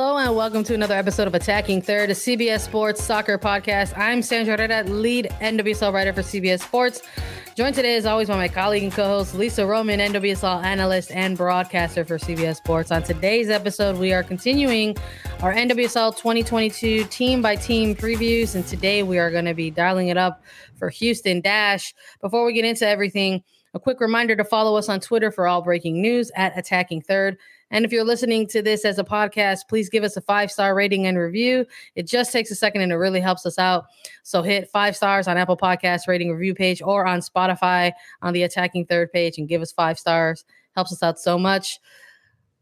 Hello and welcome to another episode of Attacking Third, a CBS Sports soccer podcast. I'm Sandra Herrera, lead NWSL writer for CBS Sports. Joined today, as always, by my colleague and co-host Lisa Roman, NWSL analyst and broadcaster for CBS Sports. On today's episode, we are continuing our NWSL 2022 team by team previews, and today we are going to be dialing it up for Houston Dash. Before we get into everything, a quick reminder to follow us on Twitter for all breaking news at Attacking Third. And if you're listening to this as a podcast, please give us a five star rating and review. It just takes a second and it really helps us out. So hit five stars on Apple Podcast rating review page or on Spotify on the Attacking Third page and give us five stars. Helps us out so much.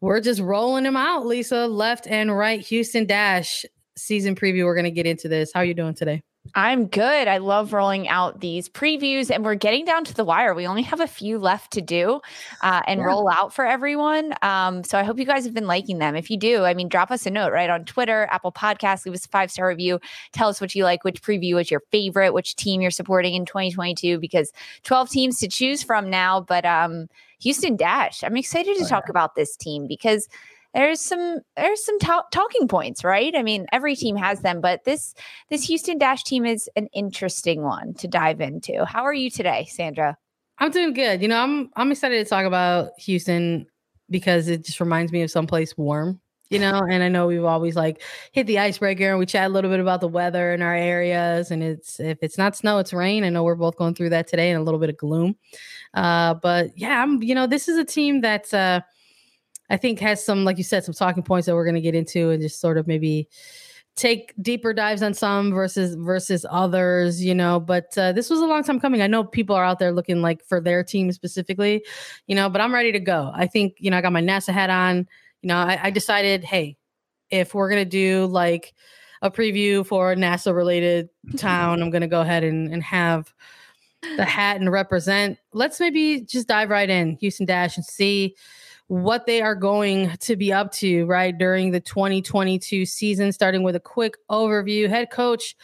We're just rolling them out, Lisa. Left and right, Houston Dash season preview. We're going to get into this. How are you doing today? I'm good. I love rolling out these previews, and we're getting down to the wire. We only have a few left to do uh, and yeah. roll out for everyone. Um, so I hope you guys have been liking them. If you do, I mean, drop us a note right on Twitter, Apple Podcasts, leave us a five star review. Tell us what you like, which preview is your favorite, which team you're supporting in 2022, because 12 teams to choose from now. But um, Houston Dash, I'm excited to oh, talk yeah. about this team because there's some there's some talking points, right? I mean, every team has them, but this this Houston Dash team is an interesting one to dive into. How are you today, Sandra? I'm doing good. You know, I'm I'm excited to talk about Houston because it just reminds me of someplace warm you know and i know we've always like hit the icebreaker and we chat a little bit about the weather in our areas and it's if it's not snow it's rain i know we're both going through that today and a little bit of gloom uh but yeah i'm you know this is a team that's uh I think has some, like you said, some talking points that we're going to get into and just sort of maybe take deeper dives on some versus versus others you know but uh, this was a long time coming. I know people are out there looking like for their team specifically you know but i'm ready to go. I think you know i got my nasa hat on. You know i, I decided hey if we're gonna do like a preview for a nasa related town i'm gonna go ahead and, and have the hat and represent. Let's maybe just dive right in houston dash and see what they are going to be up to, right, during the 2022 season, starting with a quick overview. Head coach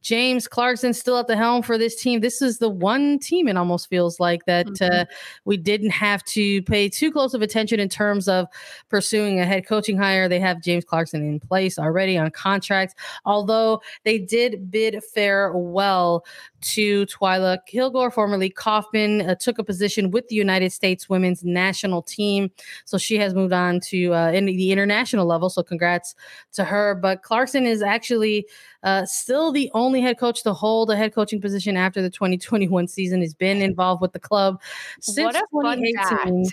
James Clarkson still at the helm for this team. This is the one team it almost feels like that mm-hmm. uh, we didn't have to pay too close of attention in terms of pursuing a head coaching hire. They have James Clarkson in place already on contract, although they did bid farewell to Twila Kilgore, formerly Kaufman, uh, took a position with the United States women's national team. So she has moved on to uh, in the international level. So congrats to her. But Clarkson is actually uh, still the only head coach to hold a head coaching position after the 2021 season. Has been involved with the club since 2018.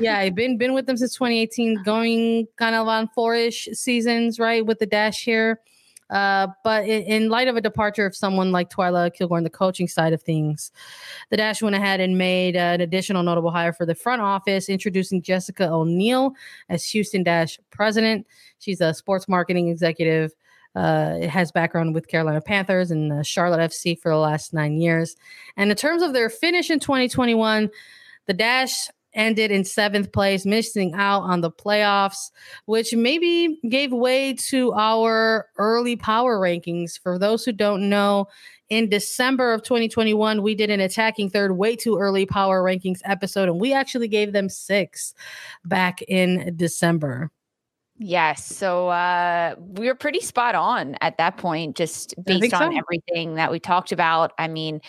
yeah, I've been been with them since 2018, going kind of on four-ish seasons, right, with the dash here. Uh, but in, in, light of a departure of someone like Twila Kilgore on the coaching side of things, the Dash went ahead and made uh, an additional notable hire for the front office, introducing Jessica O'Neill as Houston Dash president. She's a sports marketing executive. Uh, it has background with Carolina Panthers and Charlotte FC for the last nine years. And in terms of their finish in 2021, the Dash ended in seventh place, missing out on the playoffs, which maybe gave way to our early power rankings. For those who don't know, in December of 2021, we did an attacking third way too early power rankings episode, and we actually gave them six back in December. Yes. So uh, we were pretty spot on at that point, just based on so. everything that we talked about. I mean,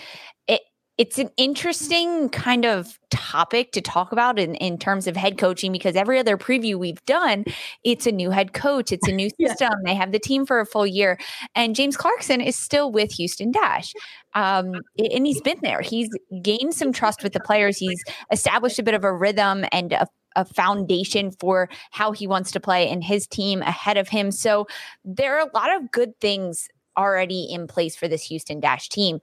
it, it's an interesting kind of topic to talk about in, in terms of head coaching because every other preview we've done, it's a new head coach, it's a new system. yeah. They have the team for a full year. And James Clarkson is still with Houston Dash. Um, and he's been there. He's gained some trust with the players. He's established a bit of a rhythm and a a foundation for how he wants to play and his team ahead of him. So there are a lot of good things already in place for this Houston Dash team.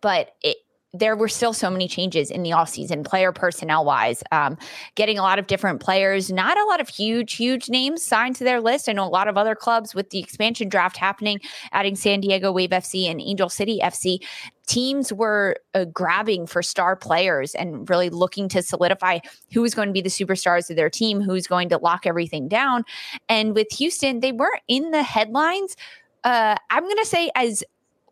But it, there were still so many changes in the offseason, player personnel wise, um, getting a lot of different players, not a lot of huge, huge names signed to their list. I know a lot of other clubs with the expansion draft happening, adding San Diego Wave FC and Angel City FC. Teams were uh, grabbing for star players and really looking to solidify who was going to be the superstars of their team, who's going to lock everything down. And with Houston, they weren't in the headlines. Uh, I'm going to say as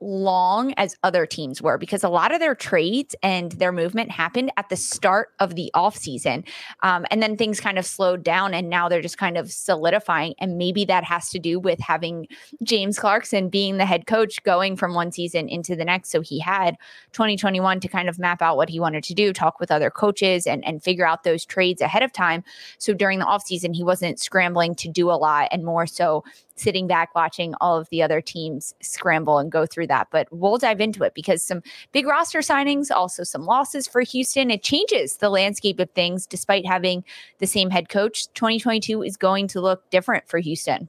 long as other teams were because a lot of their trades and their movement happened at the start of the offseason. Um, and then things kind of slowed down and now they're just kind of solidifying. And maybe that has to do with having James Clarkson being the head coach going from one season into the next. So he had 2021 to kind of map out what he wanted to do, talk with other coaches and, and figure out those trades ahead of time. So during the offseason, he wasn't scrambling to do a lot and more so sitting back watching all of the other teams scramble and go through that. But we'll dive into it because some big roster signings, also some losses for Houston. It changes the landscape of things despite having the same head coach. 2022 is going to look different for Houston.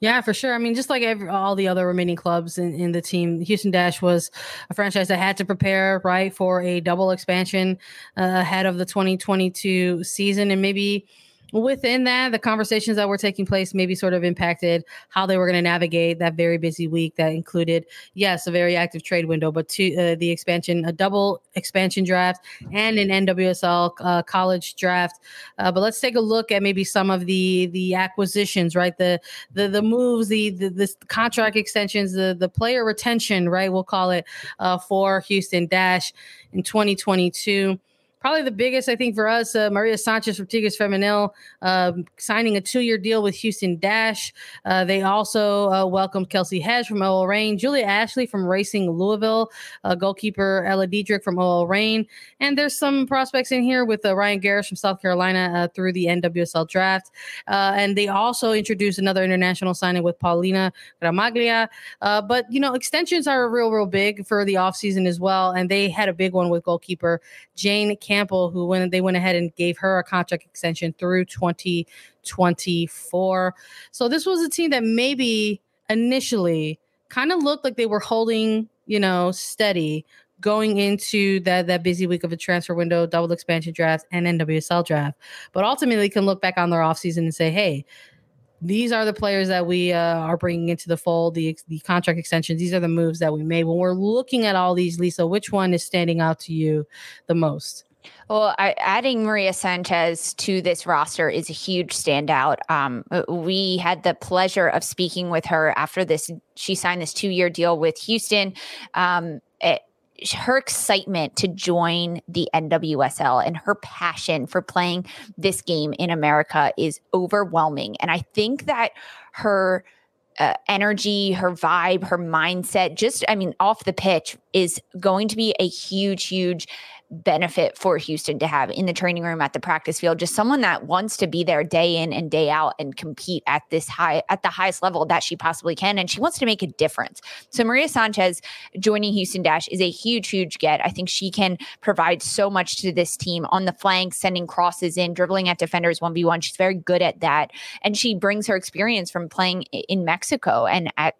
Yeah, for sure. I mean, just like every, all the other remaining clubs in, in the team, Houston Dash was a franchise that had to prepare right for a double expansion uh, ahead of the 2022 season, and maybe within that, the conversations that were taking place maybe sort of impacted how they were going to navigate that very busy week that included, yes, a very active trade window, but to uh, the expansion, a double expansion draft and an NWSL uh, college draft. Uh, but let's take a look at maybe some of the the acquisitions, right? The the the moves, the the this contract extensions, the the player retention, right? We'll call it uh, for Houston Dash in 2022 probably the biggest, I think, for us, uh, Maria Sanchez Ortigas Femenil uh, signing a two year deal with Houston Dash. Uh, they also uh, welcomed Kelsey Hedge from OL Reign, Julia Ashley from Racing Louisville, uh, goalkeeper Ella Dederick from OL Reign. And there's some prospects in here with uh, Ryan Gareis from South Carolina through the NWSL draft. and they also introduced another international signing with Paulina Gramaglia. but, you know, extensions are real, real big for the offseason as well. And they had a big one with goalkeeper Jane Campbell Campbell, who went they went ahead and gave her a contract extension through 2024. So this was a team that maybe initially kind of looked like they were holding, you know, steady going into that that busy week of a transfer window, double expansion draft, and NWSL draft. But ultimately can look back on their offseason and say, hey, these are the players that we uh, are bringing into the fold, the, the contract extensions. These are the moves that we made. When we're looking at all these, Lisa, which one is standing out to you the most? Well, I, adding Maria Sanchez to this roster is a huge standout. Um, we had the pleasure of speaking with her after this. She signed this two-year deal with Houston. Um, it, her excitement to join the NWSL and her passion for playing this game in America is overwhelming. And I think that her uh, energy, her vibe, her mindset, just, I mean, off the pitch is going to be a huge, huge benefit for Houston to have in the training room at the practice field. Just someone that wants to be there day in and day out and compete at this high, at the highest level that she possibly can. And she wants to make a difference. So Maria Sanchez joining Houston Dash is a huge, huge get. I think she can provide so much to this team on the flanks, sending crosses in, dribbling at defenders 1v1. She's very good at that. And she brings her experience from playing in Mexico and at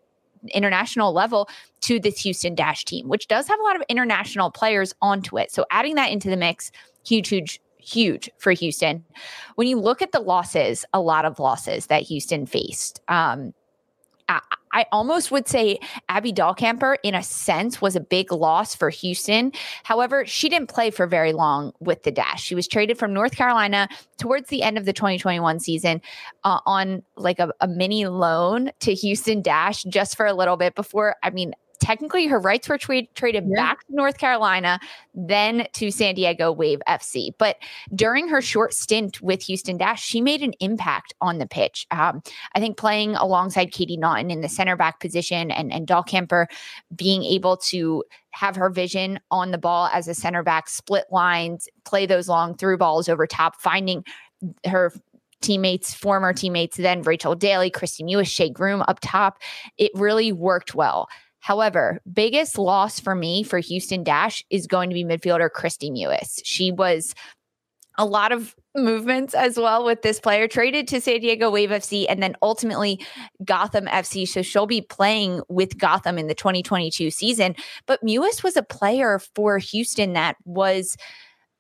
international level to this Houston Dash team, which does have a lot of international players onto it. So adding that into the mix, huge, huge, huge for Houston. When you look at the losses, a lot of losses that Houston faced. Um, I, almost would say Abby Dahlkemper, in a sense, was a big loss for Houston. However, she didn't play for very long with the Dash. She was traded from North Carolina towards the end of the 2021 season uh, on like a, a mini loan to Houston Dash just for a little bit before. I mean, technically her rights were tra- traded yeah. back to North Carolina, then to San Diego Wave FC. But during her short stint with Houston Dash, she made an impact on the pitch. Um, I think playing alongside Katie Naughton in the center back position and, and Dahlkemper being able to have her vision on the ball as a center back, split lines, play those long through balls over top, finding her teammates, former teammates, then Rachel Daly, Kristie Mewis, Shea Groom up top. It really worked well. However, biggest loss for me for Houston Dash is going to be midfielder Kristie Mewis. She was a lot of movements as well with this player traded to San Diego Wave FC and then ultimately Gotham FC. So she'll be playing with Gotham in the 2022 season. But Mewis was a player for Houston that was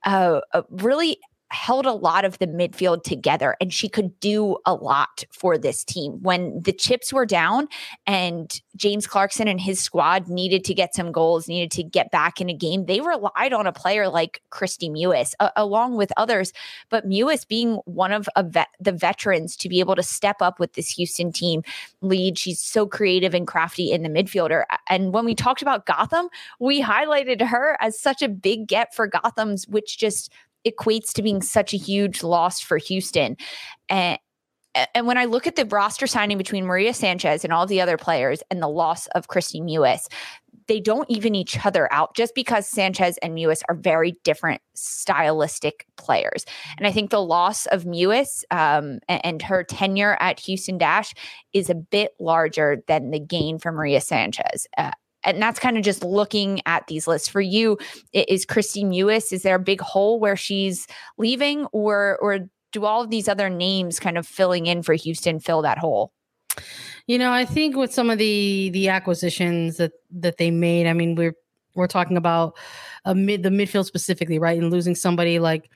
uh, really held a lot of the midfield together and she could do a lot for this team. When the chips were down and James Clarkson and his squad needed to get some goals needed to get back in a game they relied on a player like Kristie Mewis along with others. But Mewis being one of vet- the veterans to be able to step up with this Houston team lead she's so creative and crafty in the midfielder. And when we talked about Gotham we highlighted her as such a big get for Gotham's which just equates to being such a huge loss for Houston. And and when I look at the roster signing between Maria Sanchez and all the other players and the loss of Kristie Mewis, they don't even each other out just because Sanchez and Mewis are very different stylistic players. And I think the loss of Mewis um, and, her tenure at Houston Dash is a bit larger than the gain for Maria Sanchez. Uh, and that's kind of just looking at these lists. For you is Kristie Mewis is there a big hole where she's leaving or or do all of these other names kind of filling in for Houston fill that hole? You know I think with some of the the acquisitions that that they made I mean we're we're talking about a mid the midfield specifically right and losing somebody like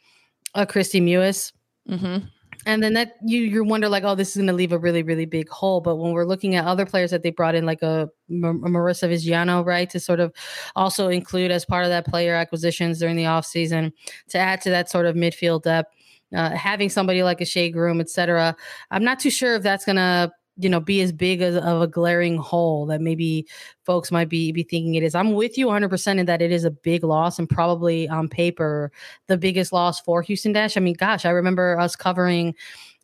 a Kristie Mewis. Mm-hmm and then that you you wonder like oh this is going to leave a really really big hole but when we're looking at other players that they brought in like a, a Marisa Viggiano, right to sort of also include as part of that player acquisitions during the offseason to add to that sort of midfield depth uh, having somebody like a Shea Groom, etc. I'm not too sure if that's gonna you know be as big as of a glaring hole that maybe folks might be be thinking it is. I'm with you 100% in that it is a big loss and probably on paper the biggest loss for houston dash. I mean gosh i remember us covering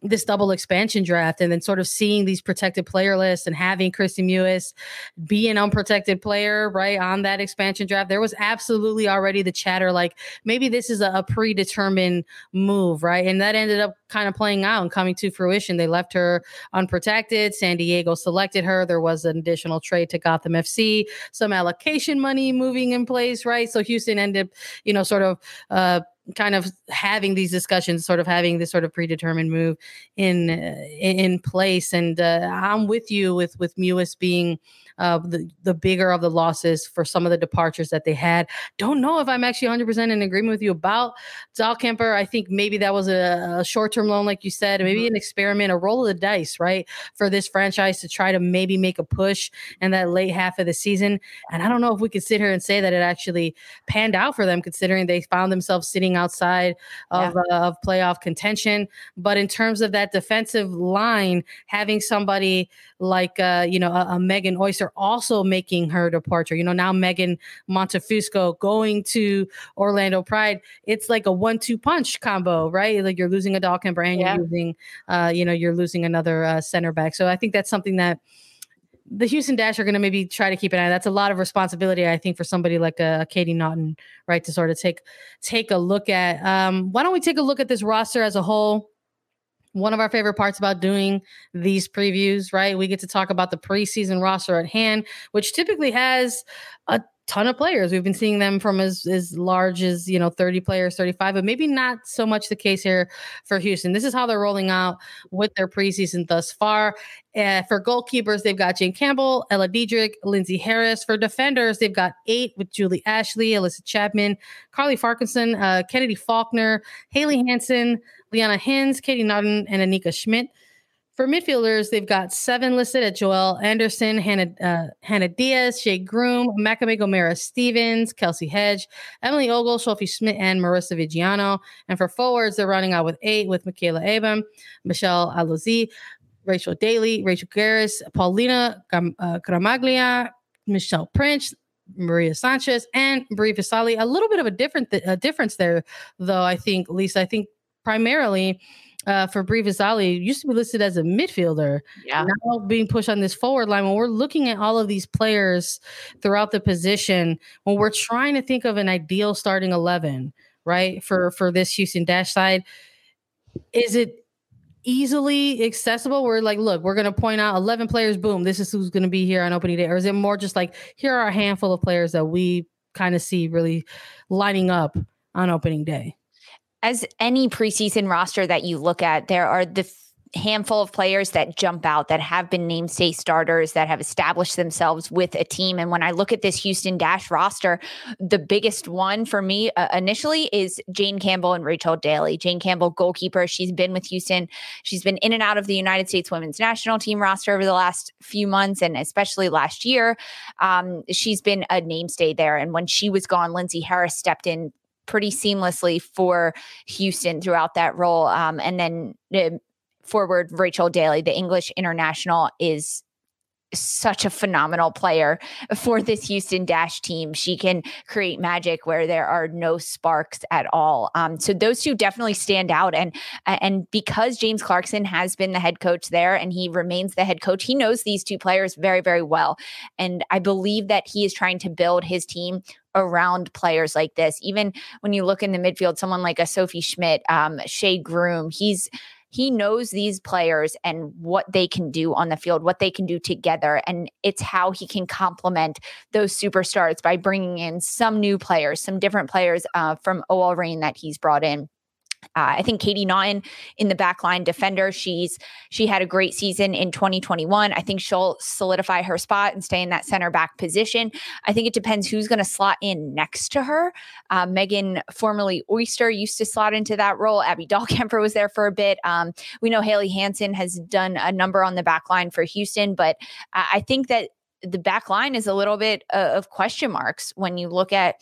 this double expansion draft and then sort of seeing these protected player lists and having Kristie Mewis be an unprotected player, right, on that expansion draft, there was absolutely already the chatter like maybe this is a, a predetermined move, right? And that ended up kind of playing out and coming to fruition. They left her unprotected. San Diego selected her. There was an additional trade to Gotham FC, some allocation money moving in place, right? So Houston ended, you know, sort of uh kind of having these discussions, sort of having this sort of predetermined move in in place. And uh, I'm with you with with Mewis being uh, the, the bigger of the losses for some of the departures that they had. Don't know if I'm actually 100% in agreement with you about Dahlkemper. I think maybe that was a, a short term loan, like you said, maybe mm-hmm. an experiment, a roll of the dice, right, for this franchise to try to maybe make a push in that late half of the season. And I don't know if we could sit here and say that it actually panned out for them, considering they found themselves sitting outside of, yeah. uh, of playoff contention. But in terms of that defensive line, having somebody like, uh, you know, a, a Megan Oyster are also making her departure. You know, now Megan Montefusco going to Orlando Pride. It's like a one-two punch combo, right? Like you're losing a Dahlkemper and yeah. you're losing, uh, you know, you're losing another uh, center back. So I think that's something that the Houston Dash are going to maybe try to keep an eye. That's a lot of responsibility, I think, for somebody like uh, Katie Naughton, right, to sort of take take a look at. Um, why don't we take a look at this roster as a whole? One of our favorite parts about doing these previews, right? We get to talk about the preseason roster at hand, which typically has a ton of players. We've been seeing them from as, as large as, you know, 30 players, 35, but maybe not so much the case here for Houston. This is how they're rolling out with their preseason thus far. Uh, for goalkeepers, they've got Jane Campbell, Ella Dederick, Lindsey Harris. For defenders, they've got eight with Julie Ashley, Allysha Chapman, Carly Farquharson, uh, Kennedy Faulkner, Haley Hanson, Liana Hins, Katie Naughton, and Anika Schmidt. For midfielders, they've got seven listed at Joel Anderson, Hannah, uh, Hannah Diaz, Shea Groom, Makamae Gomera Stevens, Kelsey Hedge, Emily Ogle, Sophie Schmidt, and Marisa Viggiano. And for forwards, they're running out with eight with Michaela Abam, Michelle Alozie, Rachel Daly, Rachel Gareis, Paulina uh, Gramaglia, Nichelle Prince, Maria Sanchez, and Bri Visalli. A little bit of a different th- a difference there, though. I think, Lisa. I think primarily uh, for Bri Visalli used to be listed as a midfielder. Yeah. Now being pushed on this forward line. When we're looking at all of these players throughout the position, when we're trying to think of an ideal starting eleven, right for for this Houston Dash side, is it easily accessible? We're like, look, we're going to point out 11 players. Boom, this is who's going to be here on opening day. Or is it more just like here are a handful of players that we kind of see really lining up on opening day? As any preseason roster that you look at, there are the handful of players that jump out that have been namesake starters that have established themselves with a team. And when I look at this Houston Dash roster, the biggest one for me uh, initially is Jane Campbell and Rachel Daly. Jane Campbell, goalkeeper, she's been with Houston. She's been in and out of the United States women's national team roster over the last few months and especially last year. Um, she's been a namestay there. And when she was gone, Lindsey Harris stepped in pretty seamlessly for Houston throughout that role. Um, and then uh, forward Rachel Daly, the English international, is such a phenomenal player for this Houston Dash team. She can create magic where there are no sparks at all. Um, so those two definitely stand out. And and because James Clarkson has been the head coach there and he remains the head coach, he knows these two players very very well. And I believe that he is trying to build his team around players like this. Even when you look in the midfield, someone like a Sophie Schmidt, um, Shea Groom, he's he knows these players and what they can do on the field, what they can do together. And it's how he can complement those superstars by bringing in some new players, some different players uh, from OL Reign that he's brought in. Uh, I think Katie Naughton in the backline defender. She's she had a great season in 2021. I think she'll solidify her spot and stay in that center back position. I think it depends who's going to slot in next to her. Uh, Megan, formerly Oyster, used to slot into that role. Abby Dahlkemper was there for a bit. Um, we know Haley Hanson has done a number on the back line for Houston, but I think that the back line is a little bit uh, of question marks when you look at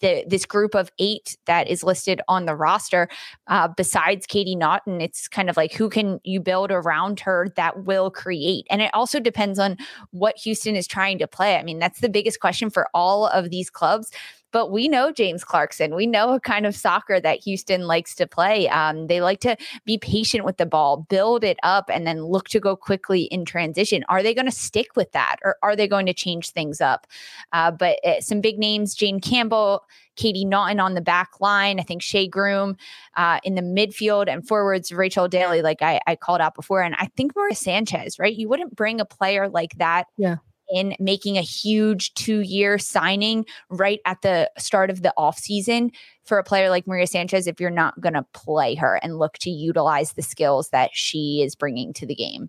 the, this group of eight that is listed on the roster. Uh, besides Katie Naughton, it's kind of like who can you build around her that will create? And it also depends on what Houston is trying to play. I mean, that's the biggest question for all of these clubs. But we know James Clarkson. We know a kind of soccer that Houston likes to play. Um, they like to be patient with the ball, build it up, and then look to go quickly in transition. Are they going to stick with that or are they going to change things up? Uh, but uh, some big names Jane Campbell, Katie Naughton on the back line. I think Shea Groom uh, in the midfield and forwards, Rachel Daly, like I, I, called out before. And I think Maria Sanchez, right? You wouldn't bring a player like that yeah in making a huge two year signing right at the start of the offseason for a player like Maria Sanchez if you're not going to play her and look to utilize the skills that she is bringing to the game.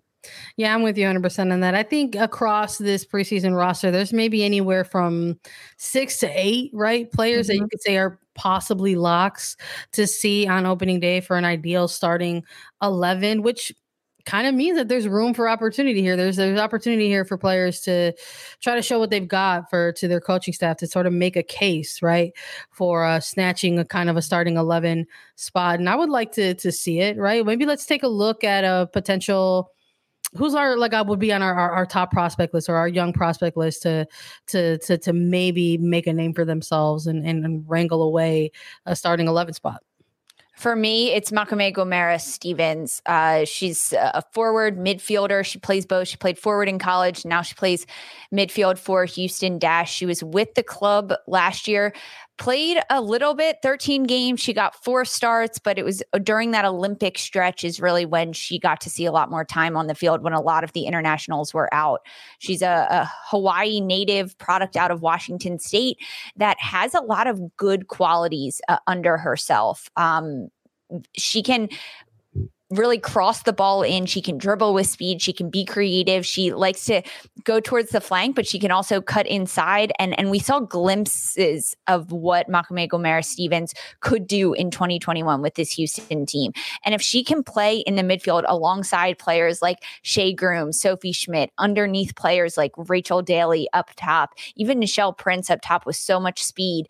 Yeah, I'm with you 100% on that. I think across this preseason roster, there's maybe anywhere from six to eight, right? Players mm-hmm. that you could say are possibly locks to see on opening day for an ideal starting 11, which kind of means that there's room for opportunity here. There's there's opportunity here for players to try to show what they've got for to their coaching staff to sort of make a case, right, for uh, snatching a kind of a starting eleven spot. And I would like to to see it, right? Maybe let's take a look at a potential. Who's our like I would be on our, our, our top prospect list or our young prospect list to to to to maybe make a name for themselves and and, and wrangle away a starting eleven spot. For me, it's Makamae Gomera Stevens. Uh, she's a forward midfielder. She plays both. She played forward in college. Now she plays midfield for Houston Dash. She was with the club last year, played a little bit 13 games she got four starts but it was uh, during that olympic stretch is really when she got to see a lot more time on the field when a lot of the internationals were out. She's a, a hawaii native product out of washington state that has a lot of good qualities uh, under herself. Um, she can really cross the ball in. She can dribble with speed. She can be creative. She likes to go towards the flank, but she can also cut inside. And and we saw glimpses of what Makamae Gomera Stevens could do in 2021 with this Houston team. And if she can play in the midfield alongside players like Shea Groom, Sophie Schmidt, underneath players like Rachel Daly up top, even Nichelle Prince up top with so much speed,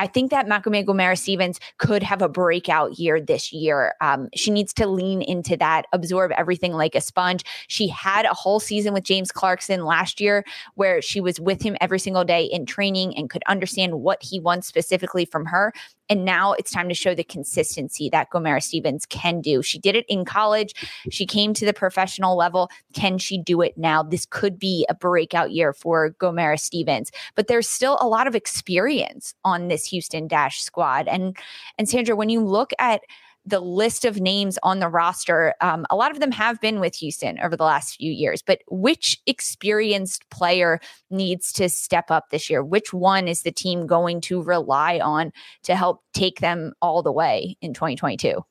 I think that Makamae Gomera Stevens could have a breakout year this year. Um, she needs to lean into that, absorb everything like a sponge. She had a whole season with James Clarkson last year where she was with him every single day in training and could understand what he wants specifically from her. And now it's time to show the consistency that Gomera Stevens can do. She did it in college. She came to the professional level. Can she do it now? This could be a breakout year for Gomera Stevens, but there's still a lot of experience on this Houston Dash squad. And and Sandra, when you look at the list of names on the roster, um, a lot of them have been with Houston over the last few years. But which experienced player needs to step up this year? Which one is the team going to rely on to help take them all the way in 2022?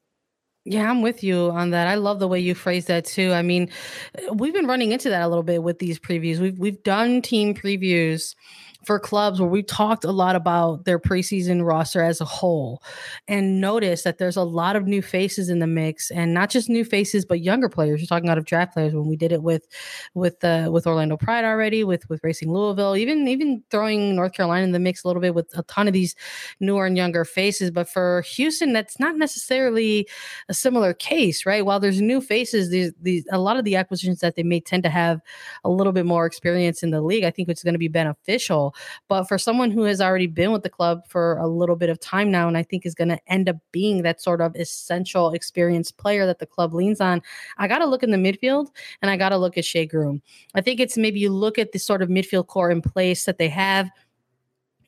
Yeah, I'm with you on that. I love the way you phrase that too. I mean, we've been running into that a little bit with these previews. We've we've done team previews for clubs where we talked a lot about their preseason roster as a whole and notice that there's a lot of new faces in the mix and not just new faces but younger players. You're talking out of draft players when we did it with with uh, with Orlando Pride already with with Racing Louisville even even throwing North Carolina in the mix a little bit with a ton of these newer and younger faces. But for Houston that's not necessarily a similar case right? While there's new faces these these a lot of the acquisitions that they may tend to have a little bit more experience in the league I think it's going to be beneficial but for someone who has already been with the club for a little bit of time now, and I think is going to end up being that sort of essential experienced player that the club leans on, I got to look in the midfield and I got to look at Shea Groom. I think it's maybe you look at the sort of midfield core in place that they have.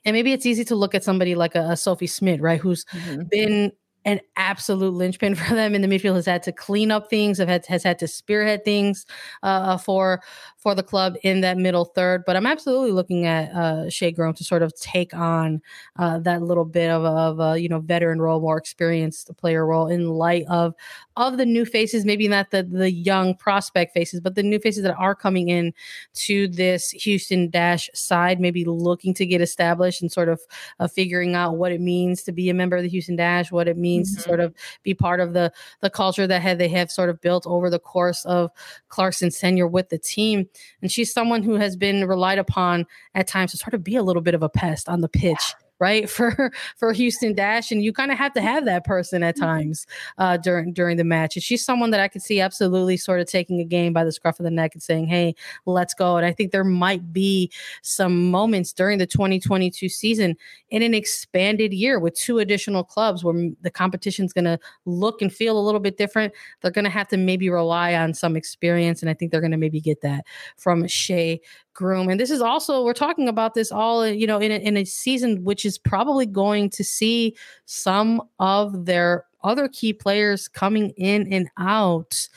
And maybe it's easy to look at somebody like a, a Sophie Schmidt, right, who's mm-hmm. been an absolute linchpin for them in the midfield has had to clean up things have had, has had to spearhead things uh, for for the club in that middle third. But i'm absolutely looking at uh Shea Groom to sort of take on uh, that little bit of, of a you know veteran role more experienced player role in light of of the new faces maybe not the the young prospect faces but the new faces that are coming in to this houston dash side maybe looking to get established and sort of uh, figuring out what it means to be a member of the houston dash what it means mm-hmm. to sort of be part of the the culture that had, they have sort of built over the course of Clarkson's tenure with the team. And she's someone who has been relied upon at times to sort of be a little bit of a pest on the pitch right for for Houston Dash and you kind of have to have that person at mm-hmm. times uh, during during the match and she's someone that I could see absolutely sort of taking a game by the scruff of the neck and saying hey let's go and I think there might be some moments during the 2022 season in an expanded year with two additional clubs where the competition's going to look and feel a little bit different they're going to have to maybe rely on some experience and I think they're going to maybe get that from Shea groom. And this is also, we're talking about this all, you know, in a, in a season which is probably going to see some of their other key players coming in and out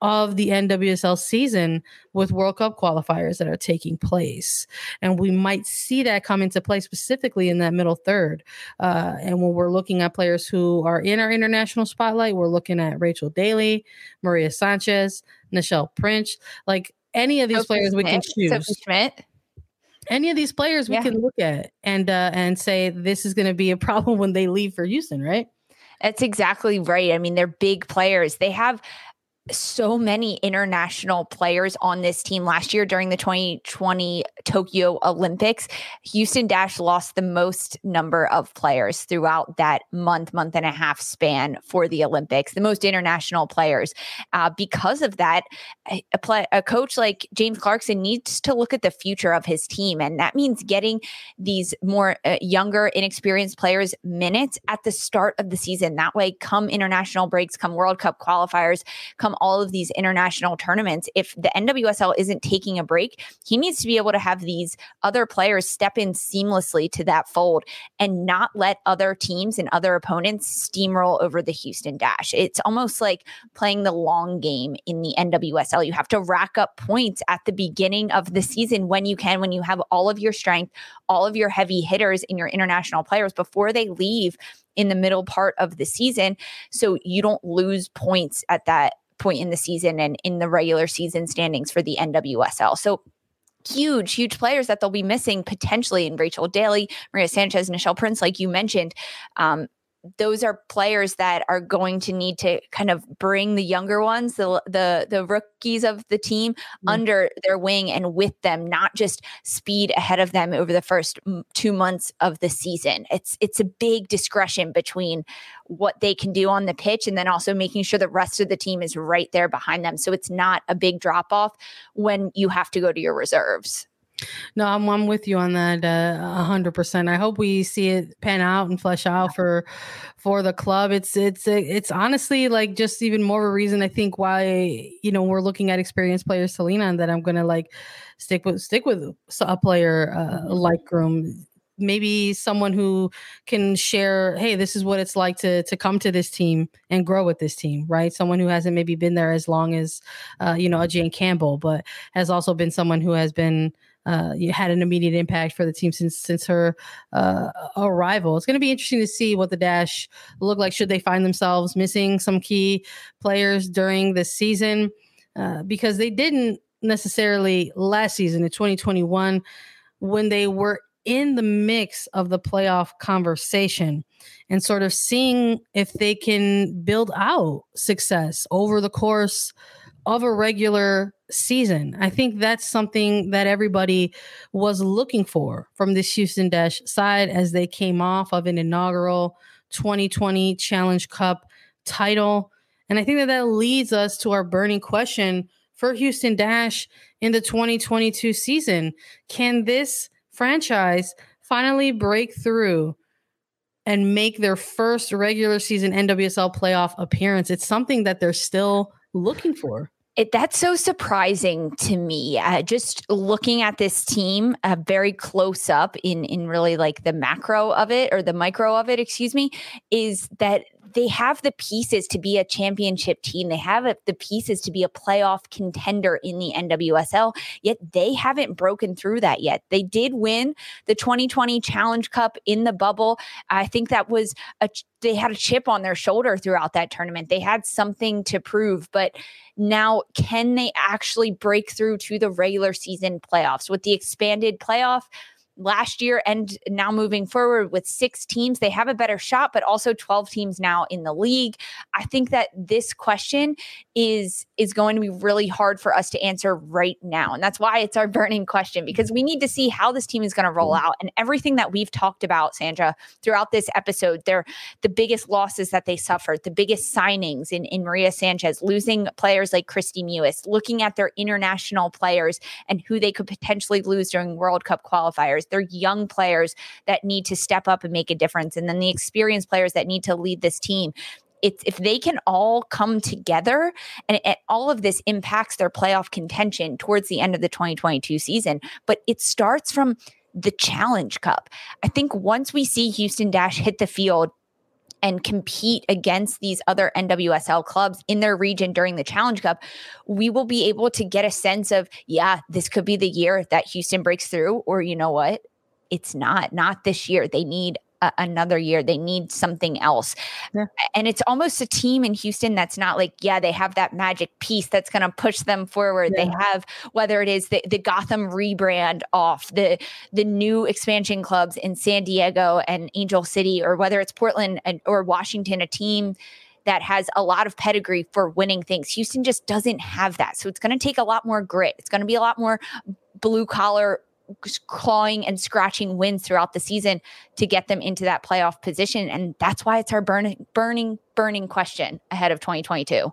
of the NWSL season with World Cup qualifiers that are taking place. And we might see that come into play specifically in that middle third. Uh, and when we're looking at players who are in our international spotlight, we're looking at Rachel Daly, Maria Sanchez, Nichelle Prince. Like any of these Sophie players Schmidt, we can choose. Sophie Schmidt. Any of these players we yeah. can look at and uh, and say this is going to be a problem when they leave for Houston, right? That's exactly right. I mean, they're big players. They have so many international players on this team last year during the 2020 Tokyo Olympics. Houston Dash lost the most number of players throughout that month, month and a half span for the Olympics, the most international players. Uh, because of that, a, play, a coach like James Clarkson needs to look at the future of his team. And that means getting these more uh, younger, inexperienced players minutes at the start of the season. That way, come international breaks, come World Cup qualifiers, come all of these international tournaments, if the NWSL isn't taking a break, he needs to be able to have these other players step in seamlessly to that fold and not let other teams and other opponents steamroll over the Houston Dash. It's almost like playing the long game in the NWSL. You have to rack up points at the beginning of the season when you can, when you have all of your strength, all of your heavy hitters in your international players before they leave in the middle part of the season so you don't lose points at that point in the season and in the regular season standings for the NWSL. So huge, huge players that they'll be missing potentially in Rachel Daly, Maria Sanchez, Nichelle Prince, like you mentioned. Um, those are players that are going to need to kind of bring the younger ones, the the the rookies of the team mm-hmm. under their wing and with them, not just speed ahead of them over the first 2 months of the season. It's it's a big discretion between what they can do on the pitch and then also making sure the rest of the team is right there behind them so it's not a big drop off when you have to go to your reserves. No, I'm I'm with you on that uh, hundred percent. I hope we see it pan out and flesh out for for the club. It's it's it's honestly like just even more of a reason I think why you know we're looking at experienced players, Selena, and that I'm gonna like stick with stick with a player uh, like Groom maybe someone who can share, hey, this is what it's like to to come to this team and grow with this team, right? Someone who hasn't maybe been there as long as, uh, you know, a Jane Campbell, but has also been someone who has been uh, had an immediate impact for the team since since her uh, arrival. It's going to be interesting to see what the dash look like. Should they find themselves missing some key players during the season uh, because they didn't necessarily last season in 2021 when they were in the mix of the playoff conversation and sort of seeing if they can build out success over the course of a regular season. I think that's something that everybody was looking for from this Houston Dash side as they came off of an inaugural 2020 Challenge Cup title. And I think that that leads us to our burning question for Houston Dash in the 2022 season. Can this franchise finally break through and make their first regular season NWSL playoff appearance? It's something that they're still looking for. It, that's so surprising to me. Uh, just looking at this team uh, very close up in in really like the macro of it or the micro of it, excuse me, is that they have the pieces to be a championship team. They have the pieces to be a playoff contender in the NWSL, yet they haven't broken through that yet. They did win the 2020 Challenge Cup in the bubble. I think that was a they had a chip on their shoulder throughout that tournament. They had something to prove, but now can they actually break through to the regular season playoffs with the expanded playoff? Last year and now moving forward with six teams, they have a better shot, but also 12 teams now in the league. I think that this question is is going to be really hard for us to answer right now. And that's why it's our burning question because we need to see how this team is going to roll mm-hmm. out and everything that we've talked about, Sandra, throughout this episode. They're the biggest losses that they suffered, the biggest signings in, in Maria Sanchez, losing players like Kristie Mewis, looking at their international players and who they could potentially lose during World Cup qualifiers they're young players that need to step up and make a difference. And then the experienced players that need to lead this team it's if they can all come together and it, all of this impacts their playoff contention towards the end of the 2022 season but it starts from the challenge cup i think once we see houston dash hit the field and compete against these other NWSL clubs in their region during the Challenge Cup, we will be able to get a sense of, yeah, this could be the year that Houston breaks through, or you know what? It's not, not this year. They need a, another year. They need something else. Yeah. And it's almost a team in Houston that's not like, yeah, they have that magic piece that's going to push them forward. Yeah. They have whether it is the, the Gotham rebrand off, the the new expansion clubs in San Diego and Angel City, or whether it's Portland and, or Washington, a team that has a lot of pedigree for winning things. Houston just doesn't have that. So it's going to take a lot more grit. It's going to be a lot more blue collar clawing and scratching wins throughout the season to get them into that playoff position. And that's why it's our burning, burning, burning question ahead of 2022.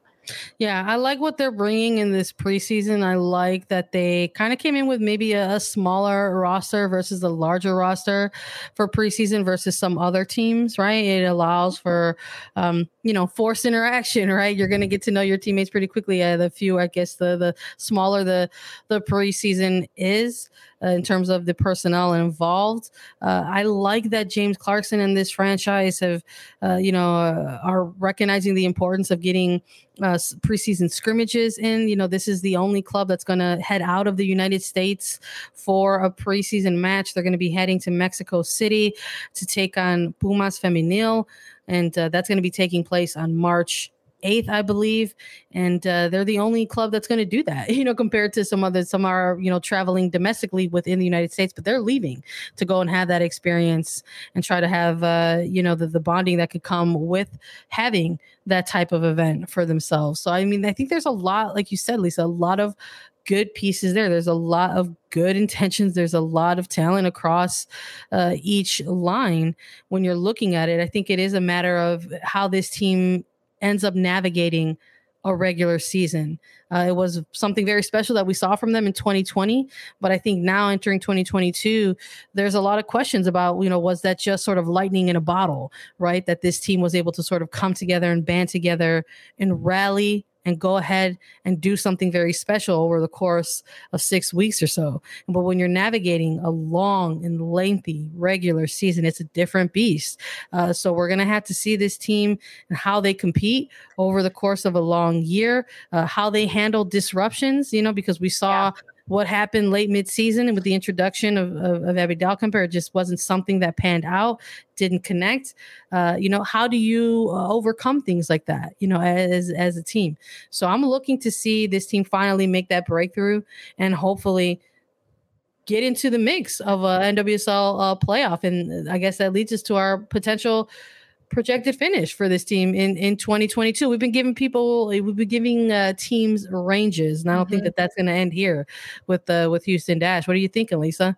Yeah, I like what they're bringing in this preseason. I like that they kind of came in with maybe a, a, smaller roster versus a larger roster for preseason versus some other teams, right? It allows for, um, you know, forced interaction, right? You're going to get to know your teammates pretty quickly. Uh, the few, I guess, the the smaller the the preseason is uh, in terms of the personnel involved. Uh, I like that James Clarkson and this franchise have, uh, you know, uh, are recognizing the importance of getting uh, preseason scrimmages in. You know, this is the only club that's going to head out of the United States for a preseason match. They're going to be heading to Mexico City to take on Pumas Femenil. And that's going to be taking place on March 8th, I believe. And uh, they're the only club that's going to do that, you know, compared to some others. Some are, you know, traveling domestically within the United States, but they're leaving to go and have that experience and try to have, uh, you know, the, the bonding that could come with having that type of event for themselves. So, I mean, I think there's a lot, like you said, Lisa, a lot of good pieces there. There's a lot of good intentions. There's a lot of talent across uh, each line when you're looking at it. I think it is a matter of how this team ends up navigating a regular season. Uh, it was something very special that we saw from them in 2020, but I think now entering 2022, there's a lot of questions about, you know, was that just sort of lightning in a bottle, right? That this team was able to sort of come together and band together and rally and go ahead and do something very special over the course of six weeks or so. But when you're navigating a long and lengthy regular season, it's a different beast. Uh, so we're going to have to see this team and how they compete over the course of a long year, uh, how they handle disruptions, you know, because we saw. Yeah what happened late mid-season with the introduction of, of, of Abby Dahlkemper. It just wasn't something that panned out, didn't connect. Uh, you know, how do you uh, overcome things like that, you know, as, as a team? So I'm looking to see this team finally make that breakthrough and hopefully get into the mix of a NWSL uh, playoff. And I guess that leads us to our potential – projected finish for this team in in 2022. We've been giving people, we've been giving uh, teams ranges, and I don't mm-hmm. think that that's going to end here with uh, with Houston Dash. What are you thinking, Lisa?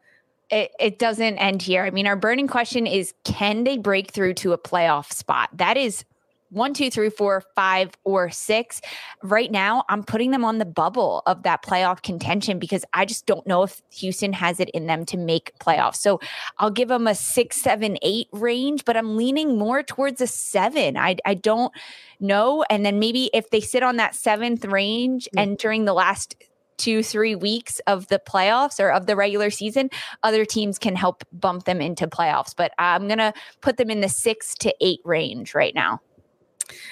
It, it doesn't end here. I mean, our burning question is: Can they break through to a playoff spot? That is one, two, three, four, five, or six. Right now, I'm putting them on the bubble of that playoff contention because I just don't know if Houston has it in them to make playoffs. So I'll give them a six, seven, eight range, but I'm leaning more towards a seven. I, I don't know. And then maybe if they sit on that seventh range yeah. entering the last two, three weeks of the playoffs or of the regular season, other teams can help bump them into playoffs. But I'm going to put them in the six to eight range right now.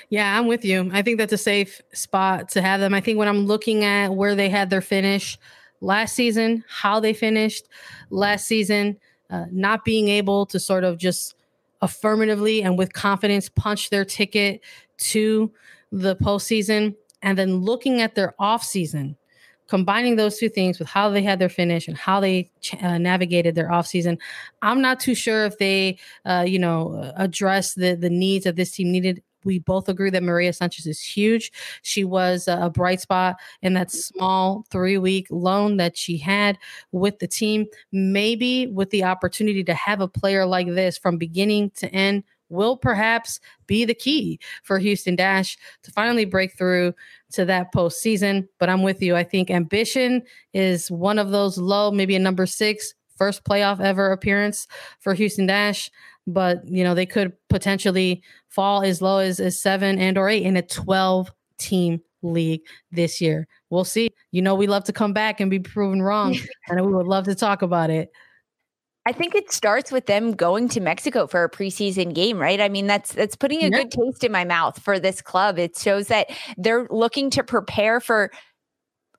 Yeah, I'm with you. I think that's a safe spot to have them. I think when I'm looking at where they had their finish last season, how they finished last season, uh, not being able to sort of just affirmatively and with confidence punch their ticket to the postseason, and then looking at their off season, combining those two things with how they had their finish and how they uh, navigated their offseason i'm not too sure if they uh, you know address the the needs that this team needed we both agree that Maria Sanchez is huge. She was a bright spot in that small three week loan that she had with the team. Maybe with the opportunity to have a player like this from beginning to end will perhaps be the key for Houston Dash to finally break through to that postseason. But I'm with you. I think ambition is one of those low, maybe a number six, first playoff ever appearance for Houston Dash but you know they could potentially fall as low as, as seven and or eight in a 12 team league this year. We'll see. You know, we love to come back and be proven wrong, and we would love to talk about it. I think it starts with them going to Mexico for a preseason game, right? I mean, that's that's putting a good taste in my mouth for this club. It shows that they're looking to prepare for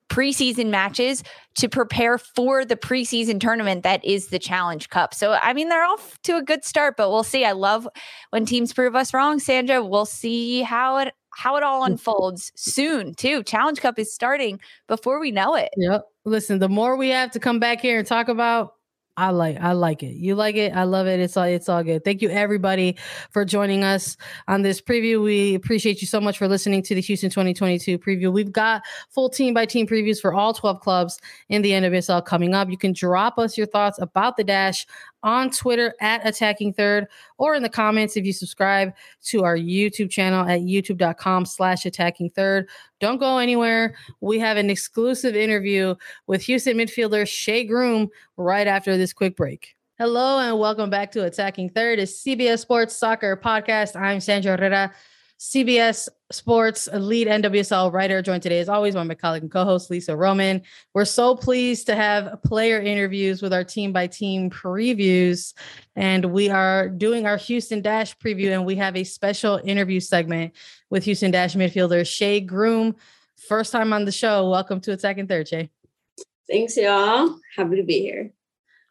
preseason matches to prepare for the preseason tournament that is the Challenge Cup. So, I mean, they're off to a good start, but we'll see. I love when teams prove us wrong, Sandra. We'll see how it how it all mm. unfolds soon, too. Challenge Cup is starting before we know it. Yep. Listen, the more we have to come back here and talk about, I like I like it. You like it. I love it. It's all it's all good. Thank you everybody for joining us on this preview. We appreciate you so much for listening to the Houston 2022 preview. We've got full team by team previews for all 12 clubs in the NWSL coming up. You can drop us your thoughts about the dash on Twitter at attacking third or in the comments if you subscribe to our YouTube channel at youtube.com slash attacking third. Don't go anywhere. We have an exclusive interview with Houston midfielder Shea Groom right after this quick break. Hello and welcome back to Attacking Third, a CBS Sports Soccer podcast. I'm Sandra Herrera. CBS Sports lead NWSL writer, joined today as always by my colleague and co-host Lisa Roman. We're so pleased to have player interviews with our team by team previews, and we are doing our Houston Dash preview, and we have a special interview segment with Houston Dash midfielder Shea Groom. First time on the show. Welcome to Attacking Third, Shea. Thanks, y'all. Happy to be here.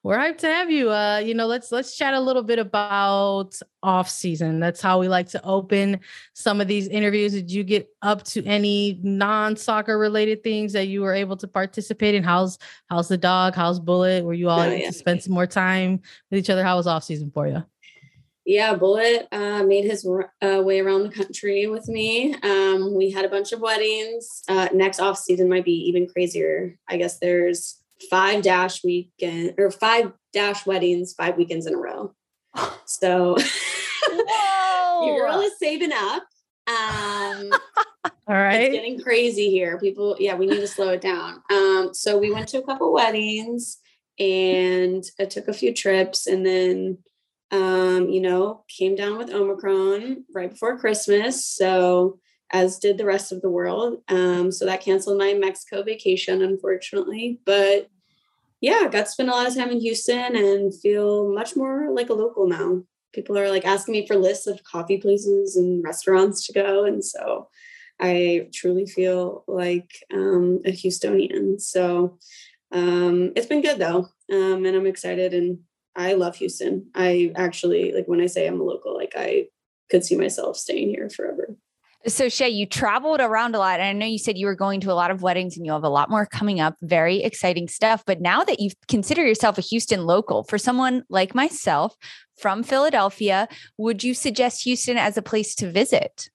We're hyped to have you. Uh, you know, let's let's chat a little bit about off season. That's how we like to open some of these interviews. Did you get up to any non-soccer related things that you were able to participate in? How's how's the dog? How's Bullet? Were you all oh, able yeah. to spend some more time with each other? How was off season for you? Yeah, Bullet uh, made his uh, way around the country with me. Um, we had a bunch of weddings. Uh, next off season might be even crazier. I guess there's five dash weekend or five dash weddings, five weekends in a row. So your girl is saving up. Um, all right. It's getting crazy here. People, yeah, we need to slow it down. Um, so we went to a couple weddings and I took a few trips and then um, you know, came down with Omicron right before Christmas. So as did the rest of the world. Um, so that canceled my Mexico vacation, unfortunately. But yeah, got to spend a lot of time in Houston and feel much more like a local now. People are like asking me for lists of coffee places and restaurants to go. And so I truly feel like um, a Houstonian. So um, it's been good though. Um, and I'm excited and I love Houston. I actually, like when I say I'm a local, like I could see myself staying here forever. So Shea, you traveled around a lot. And I know you said you were going to a lot of weddings and you have a lot more coming up. Very exciting stuff. But now that you consider yourself a Houston local, for someone like myself from Philadelphia, would you suggest Houston as a place to visit?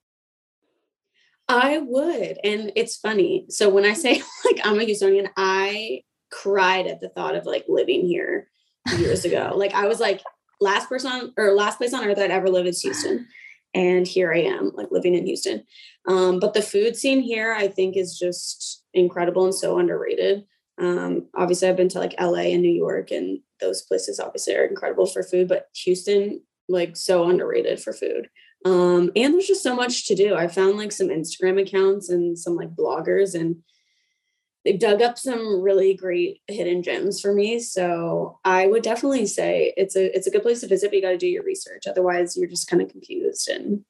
I would. And it's funny. So when I say like I'm a Houstonian, I cried at the thought of like living here years ago. Like I was like, last person on or last place on earth I'd ever live is Houston and here I am, like living in Houston. Um, but the food scene here, I think, is just incredible and so underrated. Um, obviously, I've been to like LA and New York, and those places obviously are incredible for food, but Houston, like, so underrated for food. Um, and there's just so much to do. I found like some Instagram accounts and some like bloggers, and they've dug up some really great hidden gems for me. So I would definitely say it's a it's a good place to visit, but you got to do your research. Otherwise, you're just kind of confused and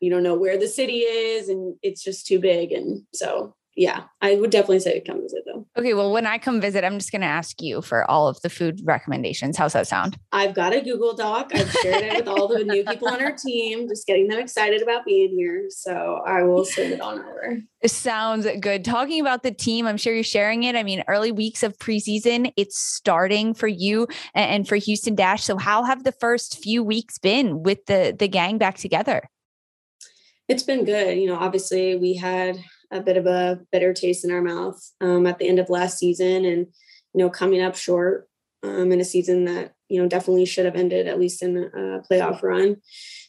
you don't know where the city is, and it's just too big. And so yeah, I would definitely say come visit though. Okay, well, when I come visit, I'm just going to ask you for all of the food recommendations. How's that sound? I've got a Google Doc. I've shared it with all the new people on our team, just getting them excited about being here. So I will send it on over. It sounds good. Talking about the team, I'm sure you're sharing it. I mean, early weeks of preseason, it's starting for you and for Houston Dash. So, how have the first few weeks been with the the gang back together? It's been good. You know, obviously we had a bit of a bitter taste in our mouth um, at the end of last season and you know coming up short um, in a season that you know definitely should have ended at least in a playoff run.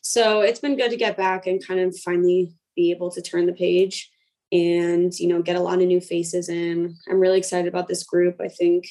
So it's been good to get back and kind of finally be able to turn the page and you know get a lot of new faces in. I'm really excited about this group. I think